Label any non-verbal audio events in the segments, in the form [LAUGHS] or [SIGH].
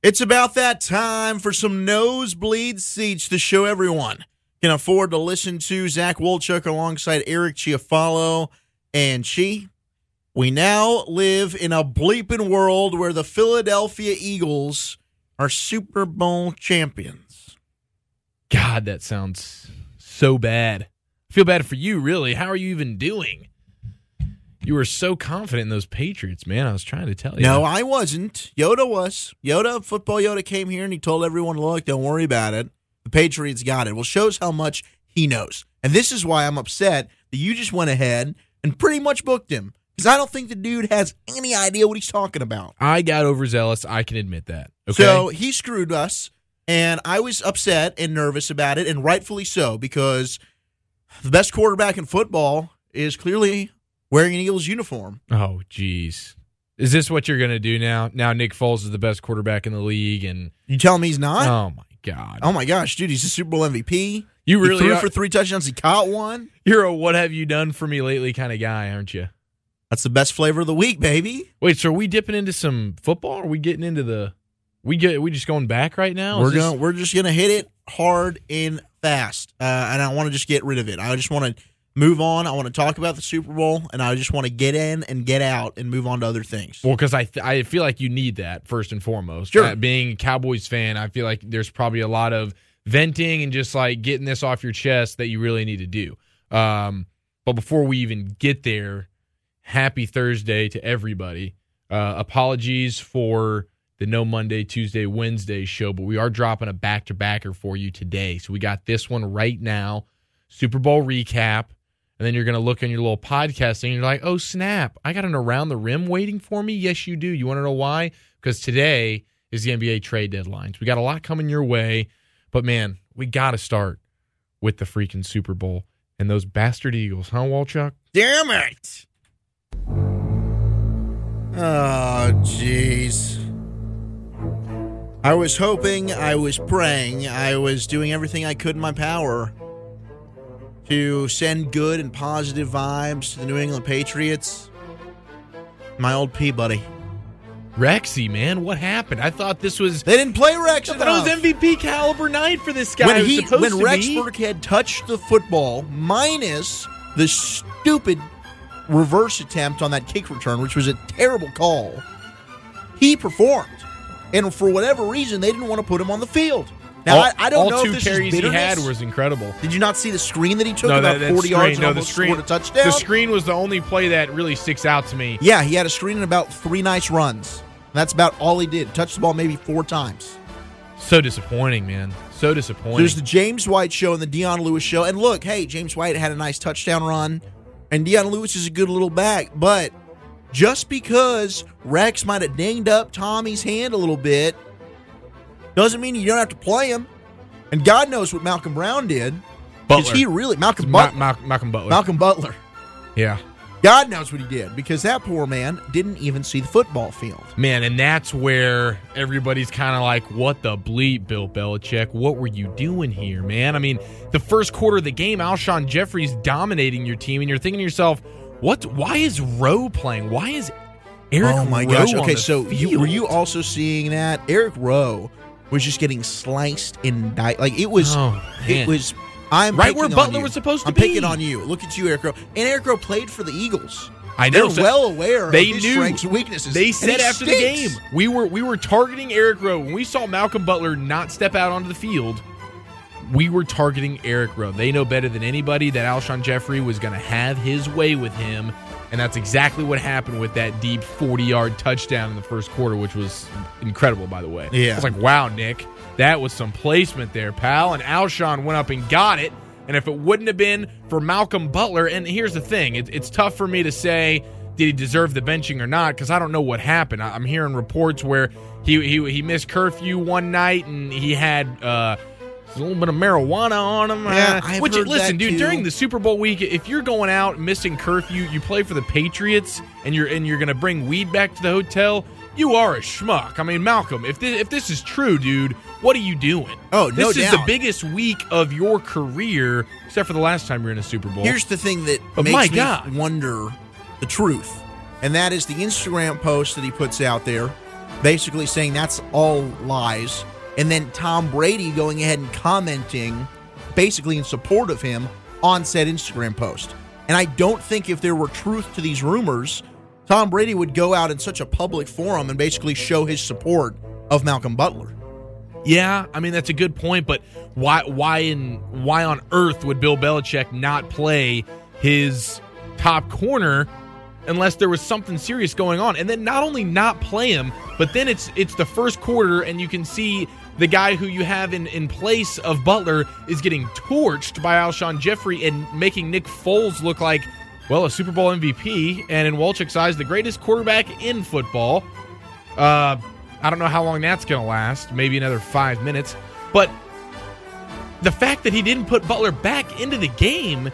It's about that time for some nosebleed seats to show everyone can afford to listen to Zach Wolchuk alongside Eric Chiafalo and Chi. We now live in a bleeping world where the Philadelphia Eagles are Super Bowl champions. God, that sounds so bad. I feel bad for you, really. How are you even doing? You were so confident in those Patriots, man. I was trying to tell you. No, I wasn't. Yoda was. Yoda, football Yoda came here and he told everyone, look, don't worry about it. The Patriots got it. Well, shows how much he knows. And this is why I'm upset that you just went ahead and pretty much booked him. Because I don't think the dude has any idea what he's talking about. I got overzealous. I can admit that. Okay. So he screwed us, and I was upset and nervous about it, and rightfully so, because the best quarterback in football is clearly wearing an Eagles uniform. oh, jeez. Is this what you're going to do now? Now Nick Foles is the best quarterback in the league, and You tell me he's not? oh my god, Oh my gosh, dude, he's a Super Bowl MVP. you He really threw are, for three touchdowns. He caught one. you're a what have you done for me lately kind of guy, aren't you? That's the best flavor of the week, baby. Wait, so are we dipping into some football? Or are we getting into the? We get we just going back right now? we're going we're just gonna hit it hard and fast, uh, and I want to just get rid of it. I just want to move on. I want to talk about the Super Bowl, and I just want to get in and get out and move on to other things. Well, because I th- I feel like you need that first and foremost. Sure. Uh, being a Cowboys fan, I feel like there's probably a lot of venting and just like getting this off your chest that you really need to do. Um, but before we even get there, happy Thursday to everybody. Uh, apologies for the no Monday, Tuesday, Wednesday show, but we are dropping a back to backer for you today. So we got this one right now, Super Bowl recap. And then you're going to look in your little podcast and you're like, oh, snap. I got an around the rim waiting for me. Yes, you do. You want to know why? Because today is the NBA trade deadlines. We got a lot coming your way. But man, we got to start with the freaking Super Bowl and those bastard Eagles, huh, Walchuk? Damn it! Oh, jeez. I was hoping, I was praying, I was doing everything I could in my power to send good and positive vibes to the New England Patriots. My old Peabody. Rexy, man, what happened? I thought this was. They didn't play Rex I thought it was MVP caliber night for this guy. when he when Rex be. Burkhead touched the football, minus the stupid reverse attempt on that kick return, which was a terrible call, he performed. And for whatever reason, they didn't want to put him on the field. Now all, I, I don't all know two if this carries he had was incredible. Did you not see the screen that he took No, about that, that 40 screen, yards and no, almost screen, scored a touchdown? The screen was the only play that really sticks out to me. yeah, he had a screen and about three nice runs. That's about all he did. Touched the ball maybe four times. So disappointing, man. So disappointing. There's the James White show and the Dion Lewis show. And look, hey, James White had a nice touchdown run, and Dion Lewis is a good little back. But just because Rex might have dinged up Tommy's hand a little bit doesn't mean you don't have to play him. And God knows what Malcolm Brown did. Butler. he really Malcolm Butler, Ma- Malcolm Butler. Malcolm Butler. yeah. God knows what he did because that poor man didn't even see the football field. Man, and that's where everybody's kind of like, what the bleep, Bill Belichick? What were you doing here, man? I mean, the first quarter of the game, Alshon Jeffery's dominating your team, and you're thinking to yourself, what? why is Rowe playing? Why is Eric oh my Rowe gosh. Okay, so you, were you also seeing that Eric Rowe was just getting sliced and di- like it was Oh, it was I'm Right where Butler was supposed to be. I'm picking on you. Look at you, Eric Rowe. And Eric Rowe played for the Eagles. I know. They're so- well aware they of his knew. strengths and weaknesses. They said after the game, we were we were targeting Eric Rowe. When we saw Malcolm Butler not step out onto the field, we were targeting Eric Rowe. They know better than anybody that Alshon Jeffery was going to have his way with him, and that's exactly what happened with that deep 40-yard touchdown in the first quarter, which was incredible, by the way. Yeah. It's like, wow, Nick, that was some placement there, pal. And Alshon went up and got it. And if it wouldn't have been for Malcolm Butler, and here's the thing, it, it's tough for me to say did he deserve the benching or not because I don't know what happened. I- I'm hearing reports where he he, he missed curfew one night and he had uh, a little bit of marijuana on him. Yeah, uh, which listen, dude, too. during the Super Bowl week, if you're going out missing curfew, you play for the Patriots, and you're and you're gonna bring weed back to the hotel. You are a schmuck. I mean, Malcolm, if this, if this is true, dude, what are you doing? Oh, no this is the biggest week of your career, except for the last time you're in a Super Bowl. Here's the thing that But makes my me God. wonder the truth, and that is the Instagram post that he puts out there basically saying that's all lies. And then Tom Brady going ahead and commenting basically in support of him on said Instagram post. And I don't think if there were truth to these rumors, Tom Brady would go out in such a public forum and basically show his support of Malcolm Butler. Yeah, I mean that's a good point, but why why in why on earth would Bill Belichick not play his top corner unless there was something serious going on? And then not only not play him, but then it's it's the first quarter and you can see the guy who you have in, in place of Butler is getting torched by Alshon Jeffery and making Nick Foles look like, well, a Super Bowl MVP, and in Walchuk's eyes, the greatest quarterback in football. Uh, I don't know how long that's going to last, maybe another five minutes. But the fact that he didn't put Butler back into the game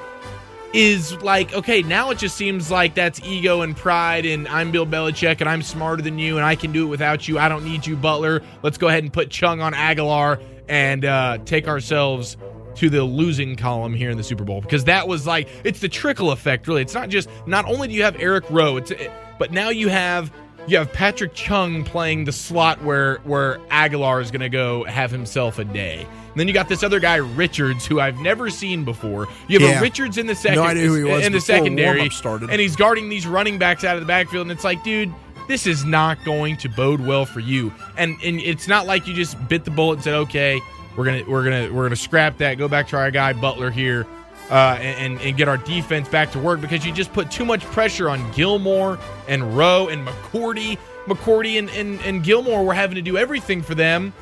is like, okay, now it just seems like that's ego and pride, and I'm Bill Belichick, and I'm smarter than you, and I can do it without you. I don't need you, Butler. Let's go ahead and put Chung on Agholor and uh, take ourselves to the losing column here in the Super Bowl because that was like it's the trickle effect. Really, it's not just not only do you have Eric Rowe, it's but now you have you have Patrick Chung playing the slot where where Agholor is going to go have himself a day. And then you got this other guy Richards who I've never seen before. You have Yeah. a Richards in the second No idea who he was in the secondary started. and he's guarding these running backs out of the backfield and it's like, dude, this is not going to bode well for you. And and it's not like you just bit the bullet and said, "Okay, we're going to we're to we're to scrap that, go back to our guy Butler here." Uh, and, and get our defense back to work because you just put too much pressure on Gilmore and Rowe and McCourty. McCourty and, and, and Gilmore were having to do everything for them.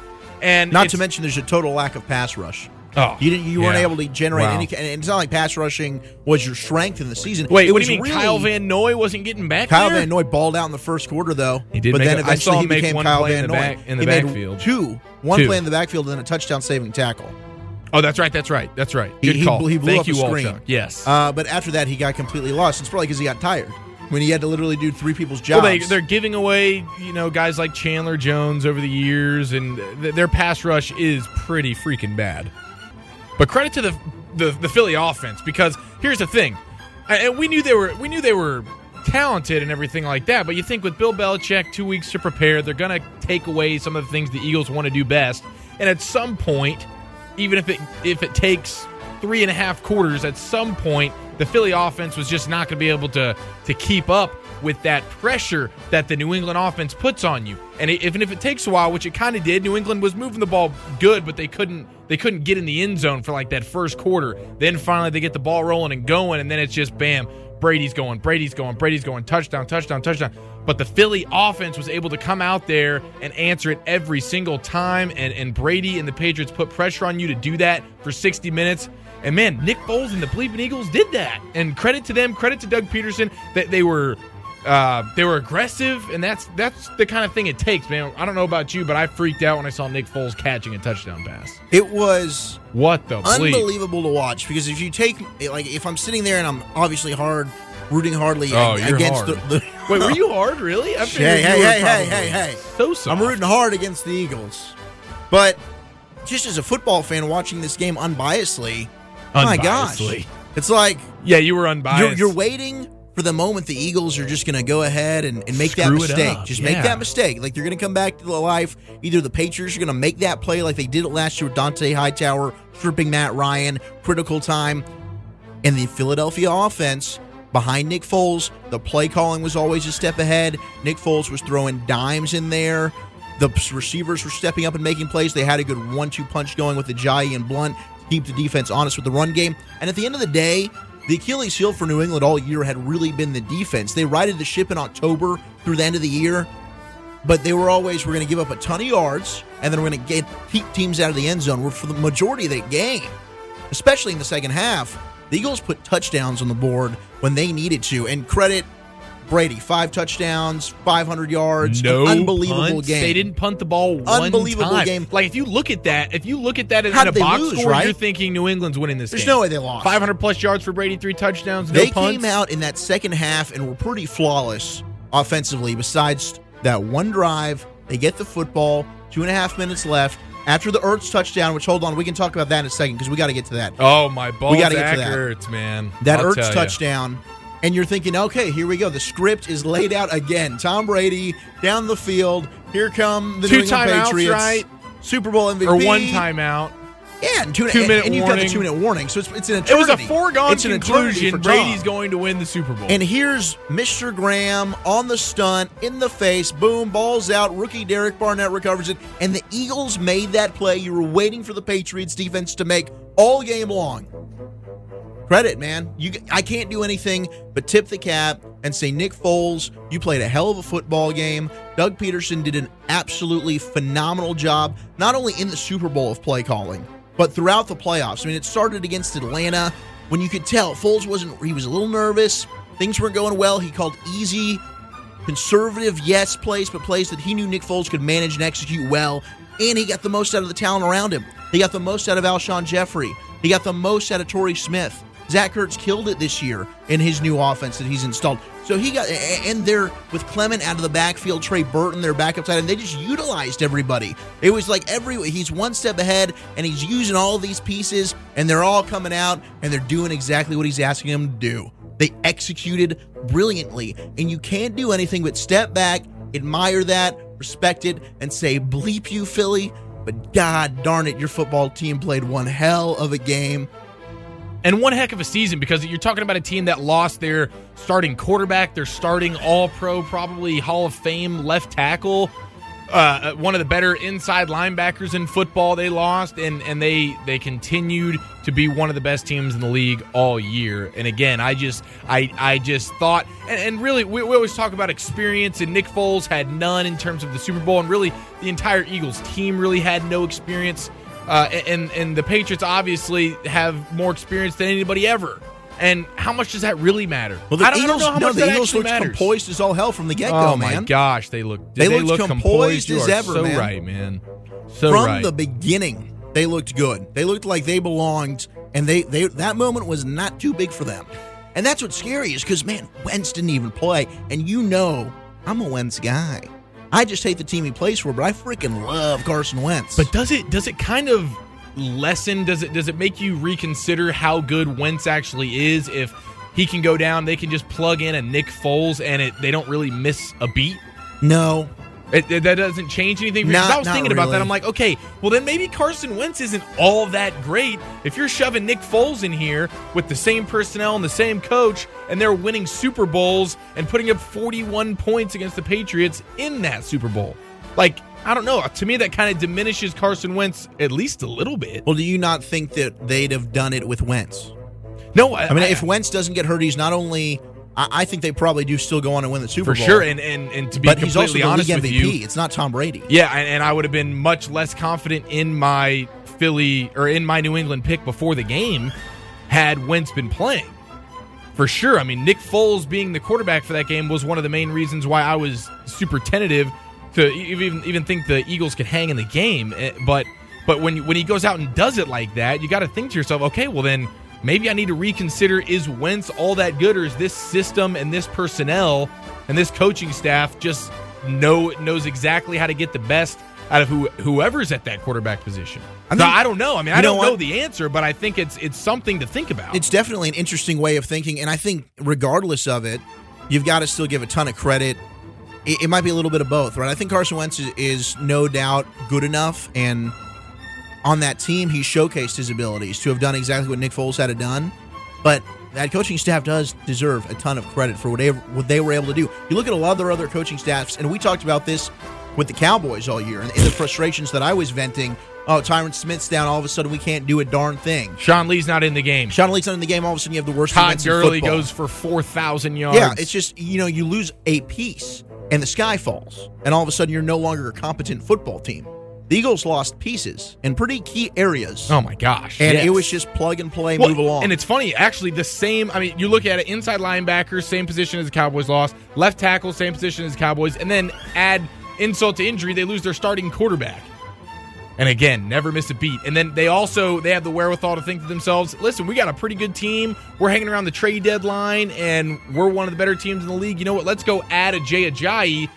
And Not to mention, there's a total lack of pass rush. Oh, You didn't, you weren't able to generate Wow. any. And it's not like pass rushing was your strength in the season. Wait, it what do you mean really- Kyle Van Noy wasn't getting back Kyle there? Van Noy balled out in the first quarter, though. He did but then a- I eventually saw he became one Kyle Van in the Noy. back- in the he made backfield. two, one Two. play in the backfield and then a touchdown saving tackle. Oh, that's right. That's right. That's right. Good he, call. he blew Thank up you, a screen. Walchuk. Yes. Uh, but after that, he got completely lost. It's probably because he got tired when he had to literally do three people's well, jobs. they, they're giving away, you know, guys like Chandler Jones over the years, and th- their pass rush is pretty freaking bad. But credit to the the, the Philly offense because here's the thing, and we knew they were we knew they were talented and everything like that. But you think with Bill Belichick, two weeks to prepare, they're gonna take away some of the things the Eagles want to do best, and at some point, even if it if it takes three and a half quarters, at some point the Philly offense was just not going to be able to to keep up with that pressure that the New England offense puts on you. And even if it takes a while, which it kind of did, New England was moving the ball good, but they couldn't they couldn't get in the end zone for like that first quarter. Then finally they get the ball rolling and going, and then it's just bam. Brady's going, Brady's going, Brady's going, touchdown, touchdown, touchdown. But the Philly offense was able to come out there and answer it every single time. And, and Brady and the Patriots put pressure on you to do that for 60 minutes. And man, Nick Foles and the Bleeping Eagles did that. And credit to them, credit to Doug Pederson that they were uh, they were aggressive, and that's that's the kind of thing it takes, man. I don't know about you, but I freaked out when I saw Nick Foles catching a touchdown pass. it was What the bleep? unbelievable to watch because if you take like if I'm sitting there and I'm obviously hard rooting hardly Oh, ag- against hard. the, the [LAUGHS] Wait, were you hard, really? I Hey, hey, hey, hey, hey, hey. So soft. I'm rooting hard against the Eagles, but just as a football fan watching this game unbiasedly, oh my gosh, it's like Yeah, you were you're, unbiased. you're waiting for the moment the Eagles are just going to go ahead and, and make that Screw it mistake. up, Just yeah. make that mistake. Like they're going to come back to the life. Either the Patriots are going to make that play like they did it last year with Dont'a Hightower, stripping Matt Ryan, critical time. And the Philadelphia offense behind Nick Foles, the play calling was always a step ahead. Nick Foles was throwing dimes in there. The receivers were stepping up and making plays. They had a good one-two punch going with the Jai and Blount keep the defense honest with the run game. And at the end of the day, the Achilles heel for New England all year had really been the defense. They righted the ship in October through the end of the year, but they were always we're going to give up a ton of yards and then we're going to get keep teams out of the end zone. We're for the majority of the game, especially in the second half. The Eagles put touchdowns on the board when they needed to, and credit Brady five touchdowns, 500 yards, no an unbelievable punts. game. They didn't punt the ball one Unbelievable time. game. Like if you look at that, if you look at that in, How'd a box lose, score, right? you're thinking New England's winning this There's game. no way they lost. 500 plus yards for Brady, three touchdowns, no they punts. came out in that second half and were pretty flawless offensively. Besides that one drive, they get the football, two and a half minutes left. After the Ertz touchdown, which hold on, we can talk about that in a second because we got to get to that. Oh my balls! We gotta get to that. hurts, man. That I'll Ertz touchdown, and you're thinking, okay, here we go. The script is laid out again. Tom Brady down the field. Here come the Two New England timeouts, Patriots. right? Super Bowl MVP or one timeout. Yeah, and two, two minute and you've got the two minute warning. So it's it's an eternity. It was a foregone it's conclusion. Brady's going to win the Super Bowl. And here's Mr. Graham on the stunt, in the face, boom, balls out. Rookie Derek Barnett recovers it. And the Eagles made that play you were waiting for the Patriots defense to make all game long. Credit, man. You, I can't do anything but tip the cap and say, Nick Foles, you played a hell of a football game. Doug Pederson did an absolutely phenomenal job, not only in the Super Bowl of play calling, but throughout the playoffs. I mean, it started against Atlanta when you could tell Foles wasn't, he was a little nervous. Things weren't going well. He called easy, conservative, yes plays, but plays that he knew Nick Foles could manage and execute well. And he got the most out of the talent around him. He got the most out of Alshon Jeffery. He got the most out of Torrey Smith. Zach Ertz killed it this year in his new offense that he's installed. So he got, and they're with Clement out of the backfield, Trey Burton, their backup side, and they just utilized everybody. It was like every, he's one step ahead, and he's using all these pieces, and they're all coming out, and they're doing exactly what he's asking them to do. They executed brilliantly, and you can't do anything but step back, admire that, respect it, and say, bleep you, Philly. But God darn it, your football team played one hell of a game. And one heck of a season because you're talking about a team that lost their starting quarterback, their starting All Pro, probably Hall of Fame left tackle, uh, one of the better inside linebackers in football. They lost, and and they they continued to be one of the best teams in the league all year. And again, I just I I just thought, and, and really we, we always talk about experience, and Nick Foles had none in terms of the Super Bowl, and really the entire Eagles team really had no experience. Uh, and and the Patriots obviously have more experience than anybody ever. And how much does that really matter? Well, the I don't, Eagles, know how no, much the that Eagles looked matters. composed as all hell from the get go, Oh man. my gosh, they look They they, looked look composed You as ever, so man. right, man. So From right. the beginning, they looked good. They looked like they belonged, and they, they that moment was not too big for them. And that's what's scary is because man, Wentz didn't even play, and you know I'm a Wentz guy. I just hate the team he plays for, but I freaking love Carson Wentz. But does it does it kind of lessen? Does it does it make you reconsider how good Wentz actually is? If he can go down, they can just plug in a Nick Foles, and it they don't really miss a beat. no, It, it- that doesn't change anything. For you? 'Cause Not- I was thinking about that. I'm like, okay, well then maybe Carson Wentz isn't all that great. If you're shoving Nick Foles in here with the same personnel and the same coach, and they're winning Super Bowls and putting up 41 points against the Patriots in that Super Bowl, like I don't know. To me, that kind of diminishes Carson Wentz at least a little bit. well, do you not think that they'd have done it with Wentz? No, I mean, if Wentz doesn't get hurt, he's not only. I, I think they probably do still go on and win the Super for Bowl. sure, and and and to be but he's also completely the honest league with MVP. you, It's not Tom Brady. Yeah, and, and I would have been much less confident in my Philly or in my New England pick before the game had Wentz been playing. For sure. I mean, Nick Foles being the quarterback for that game was one of the main reasons why I was super tentative to even even think the Eagles could hang in the game. Eh, But but when when he goes out and does it like that, you got to think to yourself, okay, well then maybe I need to reconsider is Wentz all that good, or is this system and this personnel and this coaching staff just know knows exactly how to get the best out of who whoever's at that quarterback position? I mean, I don't know. I mean, I don't what? know the answer, but I think it's it's something to think about. It's definitely an interesting way of thinking, and I think regardless of it, you've got to still give a ton of credit. It, it might be a little bit of both, right? I think Carson Wentz is, is no doubt good enough, and on that team, he showcased his abilities to have done exactly what Nick Foles had done. But that coaching staff does deserve a ton of credit for whatever what they were able to do. You look at a lot of their other coaching staffs, and we talked about this with the Cowboys all year, and, and the frustrations that I was venting. Oh, Tyron Smith's down. All of a sudden, we can't do a darn thing. Sean Lee's not in the game. Sean Lee's not in the game. All of a sudden, you have the worst Todd Gurley goes for four thousand yards. Yeah, it's just you know you lose a piece and the sky falls, and all of a sudden you're no longer a competent football team. The Eagles lost pieces in pretty key areas, oh my gosh, and yes. it was just plug and play, Well, move along. And it's funny, actually, the same. I mean, you look at it: inside linebacker, same position as the Cowboys lost. Left tackle, same position as the Cowboys, and then add insult to injury, they lose their starting quarterback. And again, never miss a beat. And then they also they have the wherewithal to think to themselves, listen, we got a pretty good team. We're hanging around the trade deadline, and we're one of the better teams in the league. You know what? Let's go add a Jay Ajayi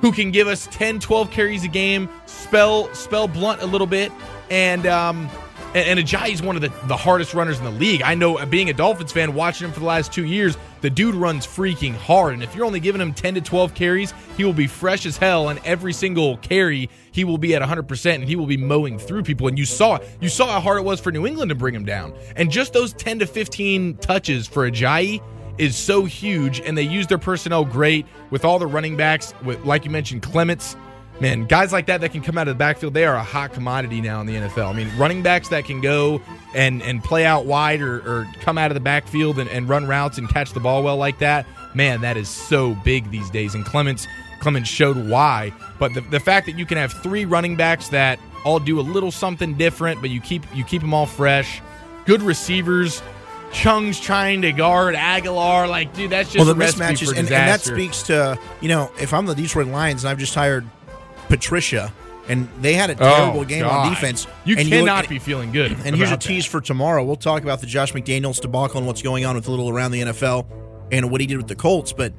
who can give us 10, 12 carries a game, spell spell Blount a little bit, and um, And, and Ajayi's one of the, the hardest runners in the league. I know, uh, being a Dolphins fan, watching him for the last two years, the dude runs freaking hard. And if you're only giving him 10 to 12 carries, he will be fresh as hell. And every single carry, he will be at 100% and he will be mowing through people. And you saw. You saw how hard it was for New England to bring him down. And just those 10 to 15 touches for Ajayi is so huge. And they use their personnel great with all the running backs, with like you mentioned, Clements man, guys like that that can come out of the backfield, they are a hot commodity now in the NFL. I mean, running backs that can go and and play out wide or, or come out of the backfield and, and run routes and catch the ball well like that, man, that is so big these days. And Clements Clements showed why. But the, the fact that you can have three running backs that all do a little something different, but you keep you keep them all fresh, good receivers. Chung's trying to guard Agholor. like dude, that's just well, the a mismatches, and, and, that speaks to you know if I'm the Detroit Lions and I've just hired Patricia, and they had a oh, terrible oh, game God. on defense. You and cannot look, be feeling good. And here's a tease that. for tomorrow. We'll talk about the Josh McDaniels debacle and what's going on with a little around the NFL and what he did with the Colts. But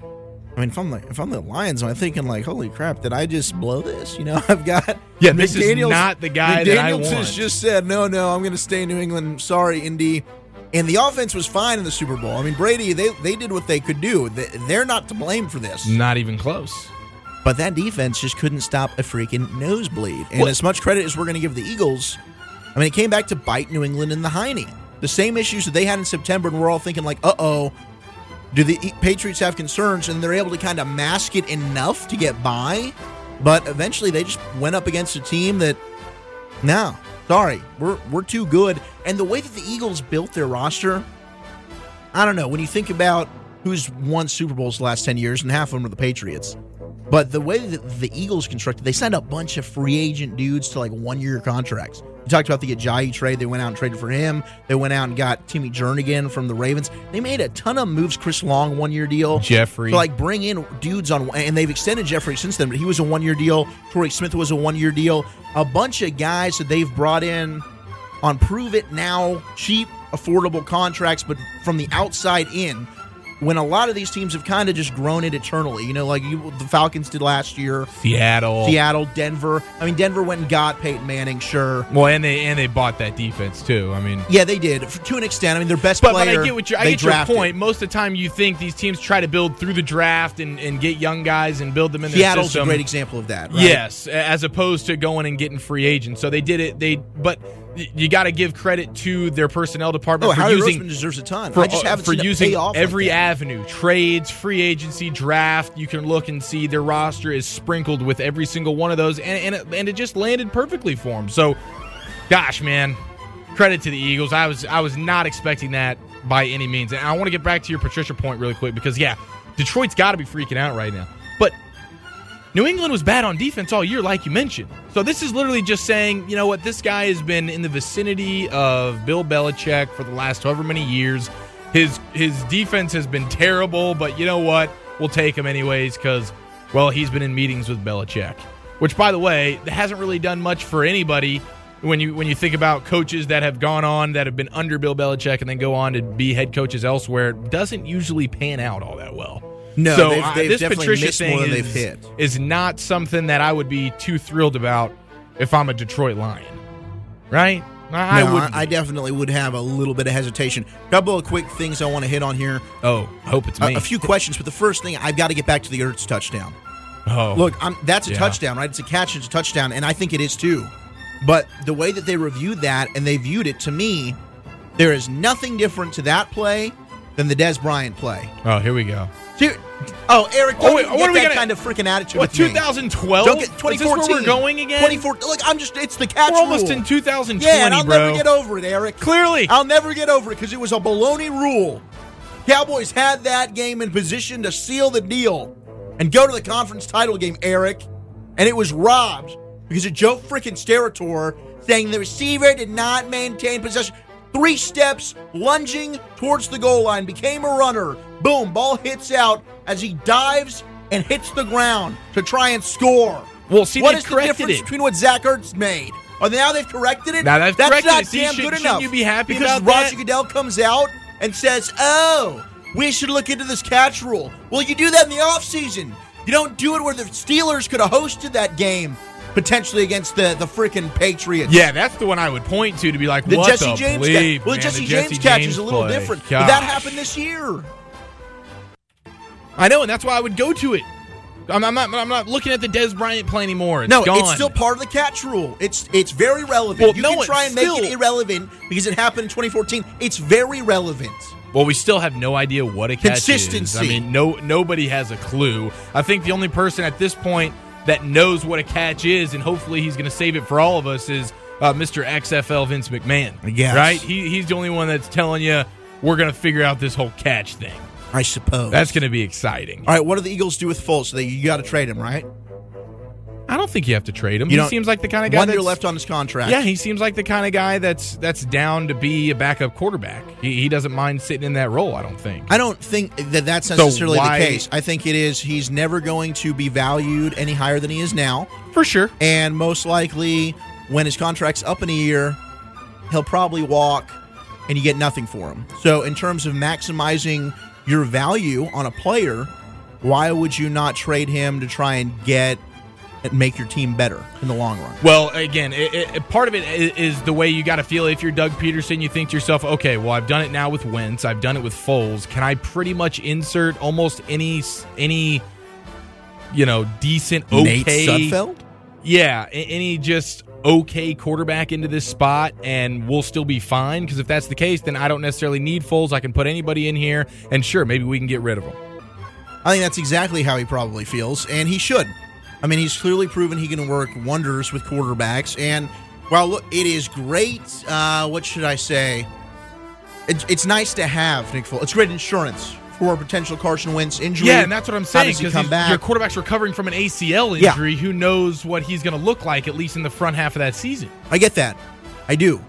I mean, if I'm the if I'm the Lions, I'm thinking like, holy crap, did I just blow this? You know, [LAUGHS] I've got Yeah, this is not the guy McDaniels that I has want. just said, no, no, I'm going to stay in New England. Sorry, Indy. And the offense was fine in the Super Bowl. I mean, Brady, they they did what they could do. They, they're not to blame for this. Not even close. But that defense just couldn't stop a freaking nosebleed. And What- as much credit as we're going to give the Eagles, I mean, it came back to bite New England in the hiney. The same issues that they had in September, and we're all thinking like, uh oh, do the Patriots have concerns? And they're able to kind of mask it enough to get by. But eventually, they just went up against a team that, no, sorry, we're we're too good. And the way that the Eagles built their roster, I don't know. When you think about who's won Super Bowls the last ten years, and half of them are the Patriots. But the way that the Eagles constructed, they signed a bunch of free agent dudes to like one year contracts. Talked about the Ajayi trade. They went out and traded for him. They went out and got Timmy Jernigan from the Ravens. They made a ton of moves. Chris Long, one year deal. Jeffery. To like bring in dudes on, and they've extended Jeffery since then, but he was a one year deal. Torrey Smith was a one year deal. A bunch of guys that they've brought in on prove it now, cheap, affordable contracts, but from the outside in. When a lot of these teams have kind of just grown it eternally, you know, like you, the Falcons did last year, Seattle. Seattle, Denver. I mean, Denver went and got Peyton Manning, sure. Well, and they and they bought that defense too. I mean, Yeah, they did to an extent. I mean, their best but, but. I get what you I get your point. Most of the time, you think these teams try to build through the draft and, and get young guys and build them in their Seattle's system. a great example of that. Right? Yes, as opposed to going and getting free agents. So they did it. They but you got to give credit to their personnel department Oh, for using Roseman deserves a ton. for, I just haven't for seen it using like every that. avenue trades free agency draft. You can look and see their roster is sprinkled with every single one of those and, and, it, and it just landed perfectly for them so gosh man credit to the eagles. I was i was not expecting that by any means. And i want to get back to your patricia point really quick because yeah detroit's got to be freaking out right now. But New England was bad on defense all year, like you mentioned. So this is literally just saying, you know what, this guy has been in the vicinity of Bill Belichick for the last however many years. His his defense has been terrible, but you know what? We'll take him anyways because, well, he's been in meetings with Belichick. Which, by the way, hasn't really done much for anybody when you when you think about coaches that have gone on that have been under Bill Belichick and then go on to be head coaches elsewhere. It doesn't usually pan out all that well. No, so they've- uh, they've this Patricia thing is, they've hit. is not something that I would be too thrilled about if I'm a Detroit Lion, right? I, No, I would. I, definitely would have a little bit of hesitation. couple of quick things I want to hit on here. oh, I hope it's A, me. a few questions, but the first thing I've got to get back to the Ertz touchdown. oh, Look, I'm, that's a Yeah. touchdown, right? It's a catch, it's a touchdown, and I think it is too. But the way that they reviewed that and they viewed it to me, there is nothing different to that play than the Dez Bryant play. oh, here we go. Ser- oh, Eric, Oh, don't wait, get what are we that gonna- kind of freaking attitude What 2012? Don't get Is 2014. this where we're going again? 2014. Look, I'm just, it's the catch We're almost rule. in 2020, Yeah, and I'll bro. never get over it, Eric. Clearly, I'll never get over it because it was a baloney rule. Cowboys had that game in position to seal the deal and go to the conference title game, Eric, and it was robbed because of Joe freaking Steratore saying the receiver did not maintain possession. Three steps, lunging towards the goal line, became a runner. Boom, ball hits out as he dives and hits the ground to try and score. Well, see, what is the difference it. between what Zach Ertz made? Oh, now they've corrected it. Now they've That's corrected not it. See, damn should- good enough. you be happy because Roger? Goodell comes out and says, "Oh, we should look into this catch rule." Well, you do that in the offseason. You don't do it where the Steelers could have hosted that game potentially against the the freaking Patriots. Yeah, that's the one I would point to to be like, The what Jesse the James bleep. Well, the man, Jesse James Jesse catch is a little play. different. But that Gosh. happened this year. I know, and that's why I would go to it. I'm, I'm not. I'm not looking at the Dez Bryant play anymore. It's no, gone. it's still part of the catch rule. It's it's very relevant. Well, you no, can try and make it irrelevant because it happened in 2014. It's very relevant. Well, we still have no idea what a catch is. Consistency. I mean, no nobody has a clue. I think the only person at this point that knows what a catch is, and hopefully he's going to save it for all of us, is uh, Mr. XFL Vince McMahon. Yes. right. He, he's the only one that's telling you we're going to figure out this whole catch thing. I suppose. That's going to be exciting. all right. What do the Eagles do with Foles? So they, you got to trade him, right? I don't think you have to trade him. You he seems like the kind of guy One year left on his contract. Yeah, he seems like the kind of guy that's that's down to be a backup quarterback. He, he doesn't mind sitting in that role. I don't think. I don't think that that's So necessarily why- the case. I think it is he's never going to be valued any higher than he is now. For sure. And most likely, when his contract's up in a year, he'll probably walk and you get nothing for him. So, in terms of maximizing your value on a player, why would you not trade him to try and get and make your team better in the long run? Well, again, it, it, part of it is is the way you got to feel. If you're Doug Pederson, you think to yourself, okay, well, I've done it now with Wentz. I've done it with Foles. Can I pretty much insert almost any any you know decent okay Nate Sudfeld? Yeah, any just okay quarterback into this spot and we'll still be fine? Because if that's the case, then I don't necessarily need Foles. I can put anybody in here, and sure, maybe we can get rid of him. I think that's exactly how he probably feels, and he should. I mean, he's clearly proven he can work wonders with quarterbacks. And while look, it is great, uh, what should I say? It, it's nice to have Nick Foles. It's great insurance for a potential Carson Wentz injury. Yeah, and that's what I'm saying. Because come back? your quarterback's recovering from an ACL Yeah. injury. Who knows what he's going to look like at least in the front half of that season? I get that. I do.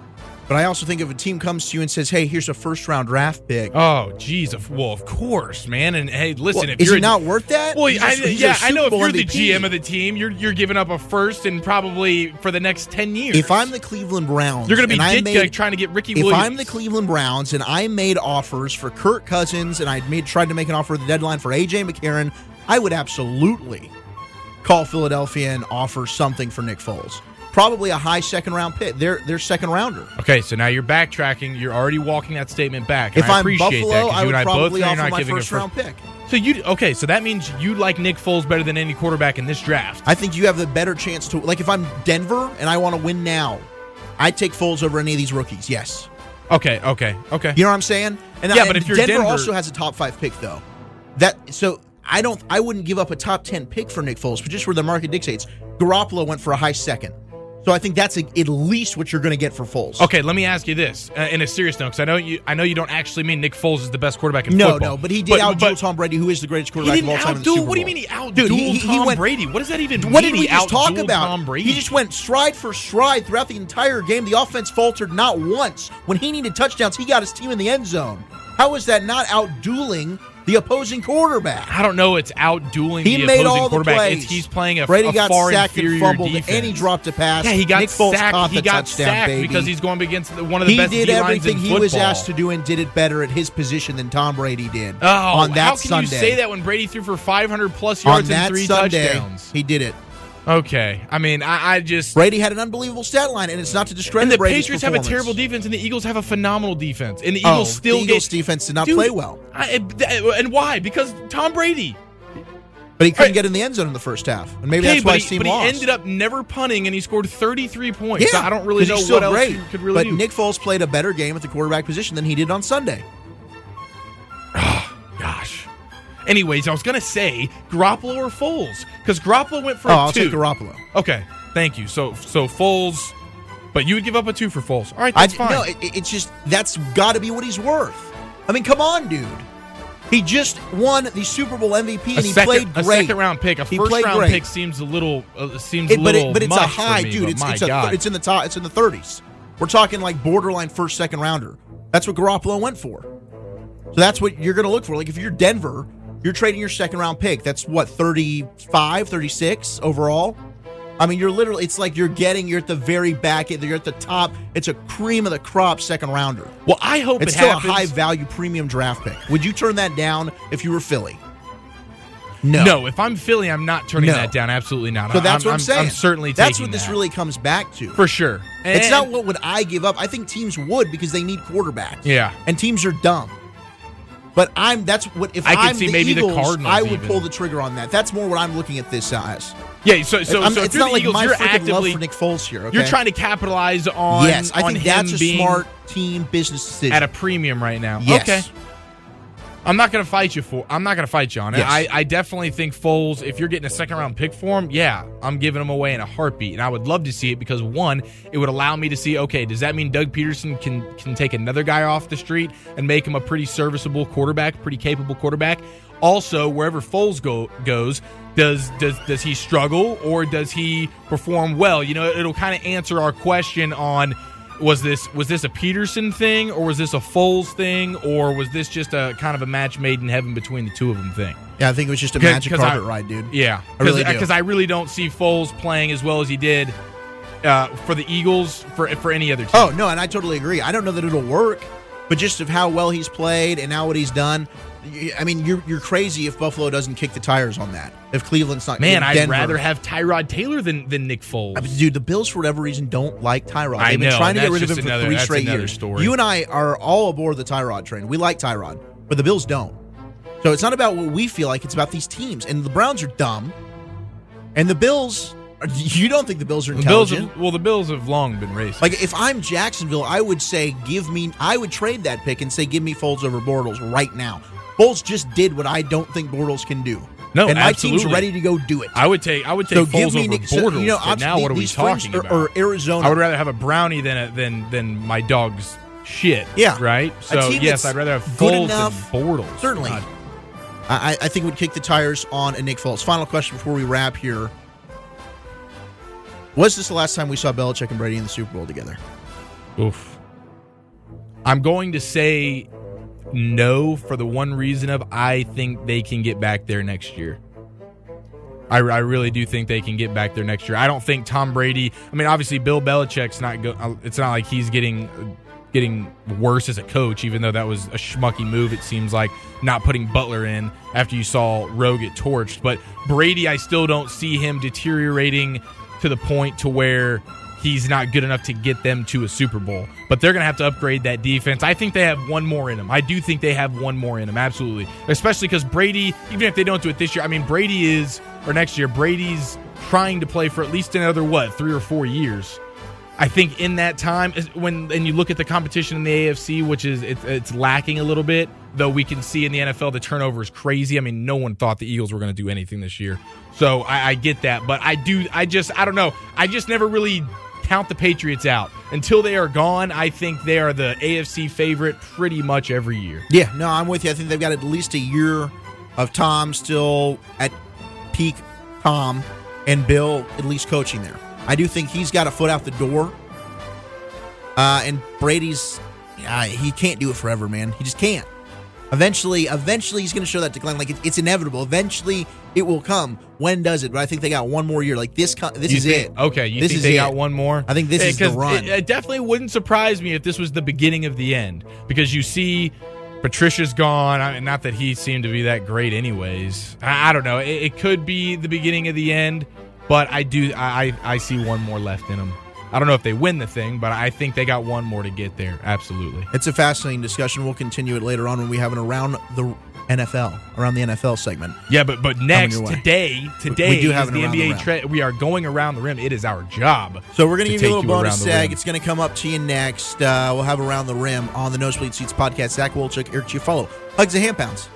But I also think if a team comes to you and says, "Hey, here's a first round draft pick," Oh, geez. of- Well, of course, man. And hey, listen, well, if is you're not worth that? Well, I, yeah, I know. If you're the GM of the team, you're you're giving up a first and probably for the next ten years. If I'm the Cleveland Browns, you're going to be and I Ditka made- trying to get Ricky if Williams. I'm the Cleveland Browns and I made offers for Kirk Cousins and I made tried to make an offer at the deadline for AJ McCarron, I would absolutely call Philadelphia and offer something for Nick Foles. Probably a high second round pick. They're they're second rounder. Okay, so now you're backtracking. You're already walking that statement back. If I I'm appreciate Buffalo, that I you would and I both probably offer my giving a first round pick. So you okay? So that means you like Nick Foles better than any quarterback in this draft. I think you have the better chance to like if I'm Denver and I want to win now, I'd take Foles over any of these rookies. Yes. Okay, okay, okay. You know what I'm saying? And Yeah, I- but if you're Denver, Denver- also has a top five pick though. That so I don't I wouldn't give up a top ten pick for Nick Foles, but just where the market dictates. Garoppolo went for a high second, so I think that's a, at least what you're going to get for Foles. Okay, let me ask you this uh, in a serious note, because I know you. I know you don't actually mean Nick Foles is the best quarterback in No, football. no, no, but he did outduel but Tom Brady, who is the greatest quarterback of all time in the outduel. Super What do you mean he outdueled Dude, he- he Tom went- Brady? What does that even What mean? did we He just talk about? Tom Brady. He just went stride for stride throughout the entire game. The offense faltered not once. When he needed touchdowns, he got his team in the end zone. How is that not outdueling the opposing quarterback? I don't know. It's outdueling He the made opposing all the quarterback. plays. It's, he's playing a, Brady a got far sacked and fumbled, defense. and he dropped a pass. Yeah, he got Nick sacked. He got sacked baby. because he's going against one of the he best He did D-lines everything in he was asked to do and did it better at his position than Tom Brady did Oh, on that how can Sunday. you say that when Brady threw for 500 plus on yards that and three Sunday, touchdowns? he did it. Okay, I mean, I, I just Brady had an unbelievable stat line, and it's not to discredit and the Brady's Patriots have a terrible defense, and the Eagles have a phenomenal defense, and the Oh, Eagles still the Eagles get defense did not Dude, play well, I, and why? Because Tom Brady. but he couldn't Right. get in the end zone in the first half, and maybe Okay, that's why but, his he, team but he ended up never punting, and he scored 33 points. yeah, So I don't really know what else great. he could really but do. Nick Foles played a better game at the quarterback position than he did on Sunday. Anyways, I was gonna say Garoppolo or Foles because Garoppolo went for Oh, a I'll two. take Garoppolo. Okay, thank you. So so Foles, but you would give up a two for Foles. All right, I that's fine. no, it, it's just that's got to be what he's worth. I mean, come on, dude. He just won the Super Bowl MVP a and he second, played a second round pick, a He first round great. pick seems a little uh, seems It- a but little it, but it's a high, me, dude. It's it's, a, it's in the top. It's in the thirties. We're talking like borderline first, second rounder. That's what Garoppolo went for. So that's what you're going to look for. Like if you're Denver, you're trading your second round pick. That's what 35, 36 overall. I mean, you're literally. It's like you're getting. You're at the very back. You're at the top. It's a cream of the crop second rounder. well, I hope It's it still happens. a high value premium draft pick. Would you turn that down if you were Philly? No. no. If I'm Philly, I'm not turning No. that down. Absolutely not. So that's I'm, what I'm, saying. I'm certainly that's what this that. really comes back to. for sure. it's not what would I give up. I think teams would because they need quarterbacks. Yeah. and teams are dumb. But I'm that's what if I could I'm see the maybe the Eagles, Cardinals I would even. pull the trigger on that. That's more what I'm looking at this as. Yeah. So so, I'm- so it's not like Eagles, my you're freaking love for Nick Foles here. Okay? you're trying to capitalize on. Yes, I on think that's a smart team business decision. at a premium right now. yes. Okay. I'm not going to fight you for. I'm not going to fight you on it. Yes. I, I definitely think Foles. If you're getting a second round pick for him, yeah, I'm giving him away in a heartbeat, and I would love to see it because one, it would allow me to see. Okay, does that mean Doug Pederson can can take another guy off the street and make him a pretty serviceable quarterback, pretty capable quarterback? Also, wherever Foles go, goes, does does does he struggle or does he perform well? You know, it'll kind of answer our question on was this was this a Pederson thing or was this a Foles thing or was this just a kind of a match made in heaven between the two of them thing? Yeah, I think it was just a 'Cause- magic 'cause I- carpet ride, dude. Yeah, I really because I really don't see Foles playing as well as he did uh, for the Eagles for for any other team. Oh no, and I totally agree. I don't know that it'll work, but just of how well he's played and now what he's done. I mean, you're you're crazy if Buffalo doesn't kick the tires on that. If Cleveland's not, man, I'd rather have Tyrod Taylor than than Nick Foles. I mean, Dude, the Bills for whatever reason don't like Tyrod. I They've been know, trying to get rid of him for another- three straight years. story. You and I are all aboard the Tyrod train. We like Tyrod, but the Bills don't. So it's not about what we feel like; it's about these teams. And the Browns are dumb, and the Bills. [LAUGHS] You don't think the Bills are the Bills, intelligent? have, well, the Bills have long been racist. Like if I'm Jacksonville, I would say give me. I would trade that pick and say give me Foles over Bortles right now. Foles just did what I don't think Bortles can do. No, and my absolutely. team's ready to go do it. I would take I would take so Foles give me over Nick. so, Bortles. you know, now what are we talking are- about? Or Arizona. I would rather have a brownie than a, than than my dog's shit. Yeah. right. So yes, I'd rather have Foles enough- than Bortles. Certainly. God. I, I think would kick the tires on a Nick Foles. Final question before we wrap here. Was this the last time we saw Belichick and Brady in the Super Bowl together? Oof. I'm going to say no for the one reason of I think they can get back there next year. I, I really do think they can get back there next year. I don't think Tom Brady. I mean, obviously Bill Belichick's not. Go, uh, it's not like he's getting getting worse as a coach, even though that was a schmucky move. It seems like not putting Butler in after you saw Rowe get torched. But Brady, I still don't see him deteriorating to the point to where he's not good enough to get them to a Super Bowl. But they're going to have to upgrade that defense. I think they have one more in them. I do think they have one more in them, absolutely. Especially because Brady, even if they don't do it this year, I mean, Brady is, or next year, Brady's trying to play for at least another, what, three or four years. I think in that time, when and you look at the competition in the AFC, which is it's, it's lacking a little bit, though we can see in the NFL the turnover is crazy. I mean, no one thought the Eagles were going to do anything this year, so I, I get that. But I do, I just, I don't know, I just never really count the Patriots out until they are gone. I think they are the AFC favorite pretty much every year. Yeah, no, I'm with you. I think they've got at least a year of Tom still at peak Tom and Bill at least coaching there. I do think he's got a foot out the door. Uh, and Brady's, he can't do it forever, man. He just can't. Eventually, eventually, he's going to show that decline. Like it, it's inevitable. Eventually, it will come. When does it? But I think they got one more year. Like this, this You is think- it. Okay, you This think is they it. got one more? I think this Eh, is the run. It, it definitely wouldn't surprise me if this was the beginning of the end because you see Patricia's gone. I mean, not that he seemed to be that great, anyways. I, I don't know. It, it could be the beginning of the end, but I do. I I see one more left in them. I don't know if they win the thing, but I think they got one more to get there. Absolutely. It's a fascinating discussion. We'll continue it later on when we have an around the NFL, around the NFL segment. Yeah, but but next way. today, we do have the around the NBA. Tra- we are going around the rim. It is our job. So we're going to give you a little you bonus the seg. It's going to come up to you next. Uh, we'll have around the rim on the Nosebleed Seats podcast. Zach Wolchuk, Eric Chiafalo. Hugs and hand pounds.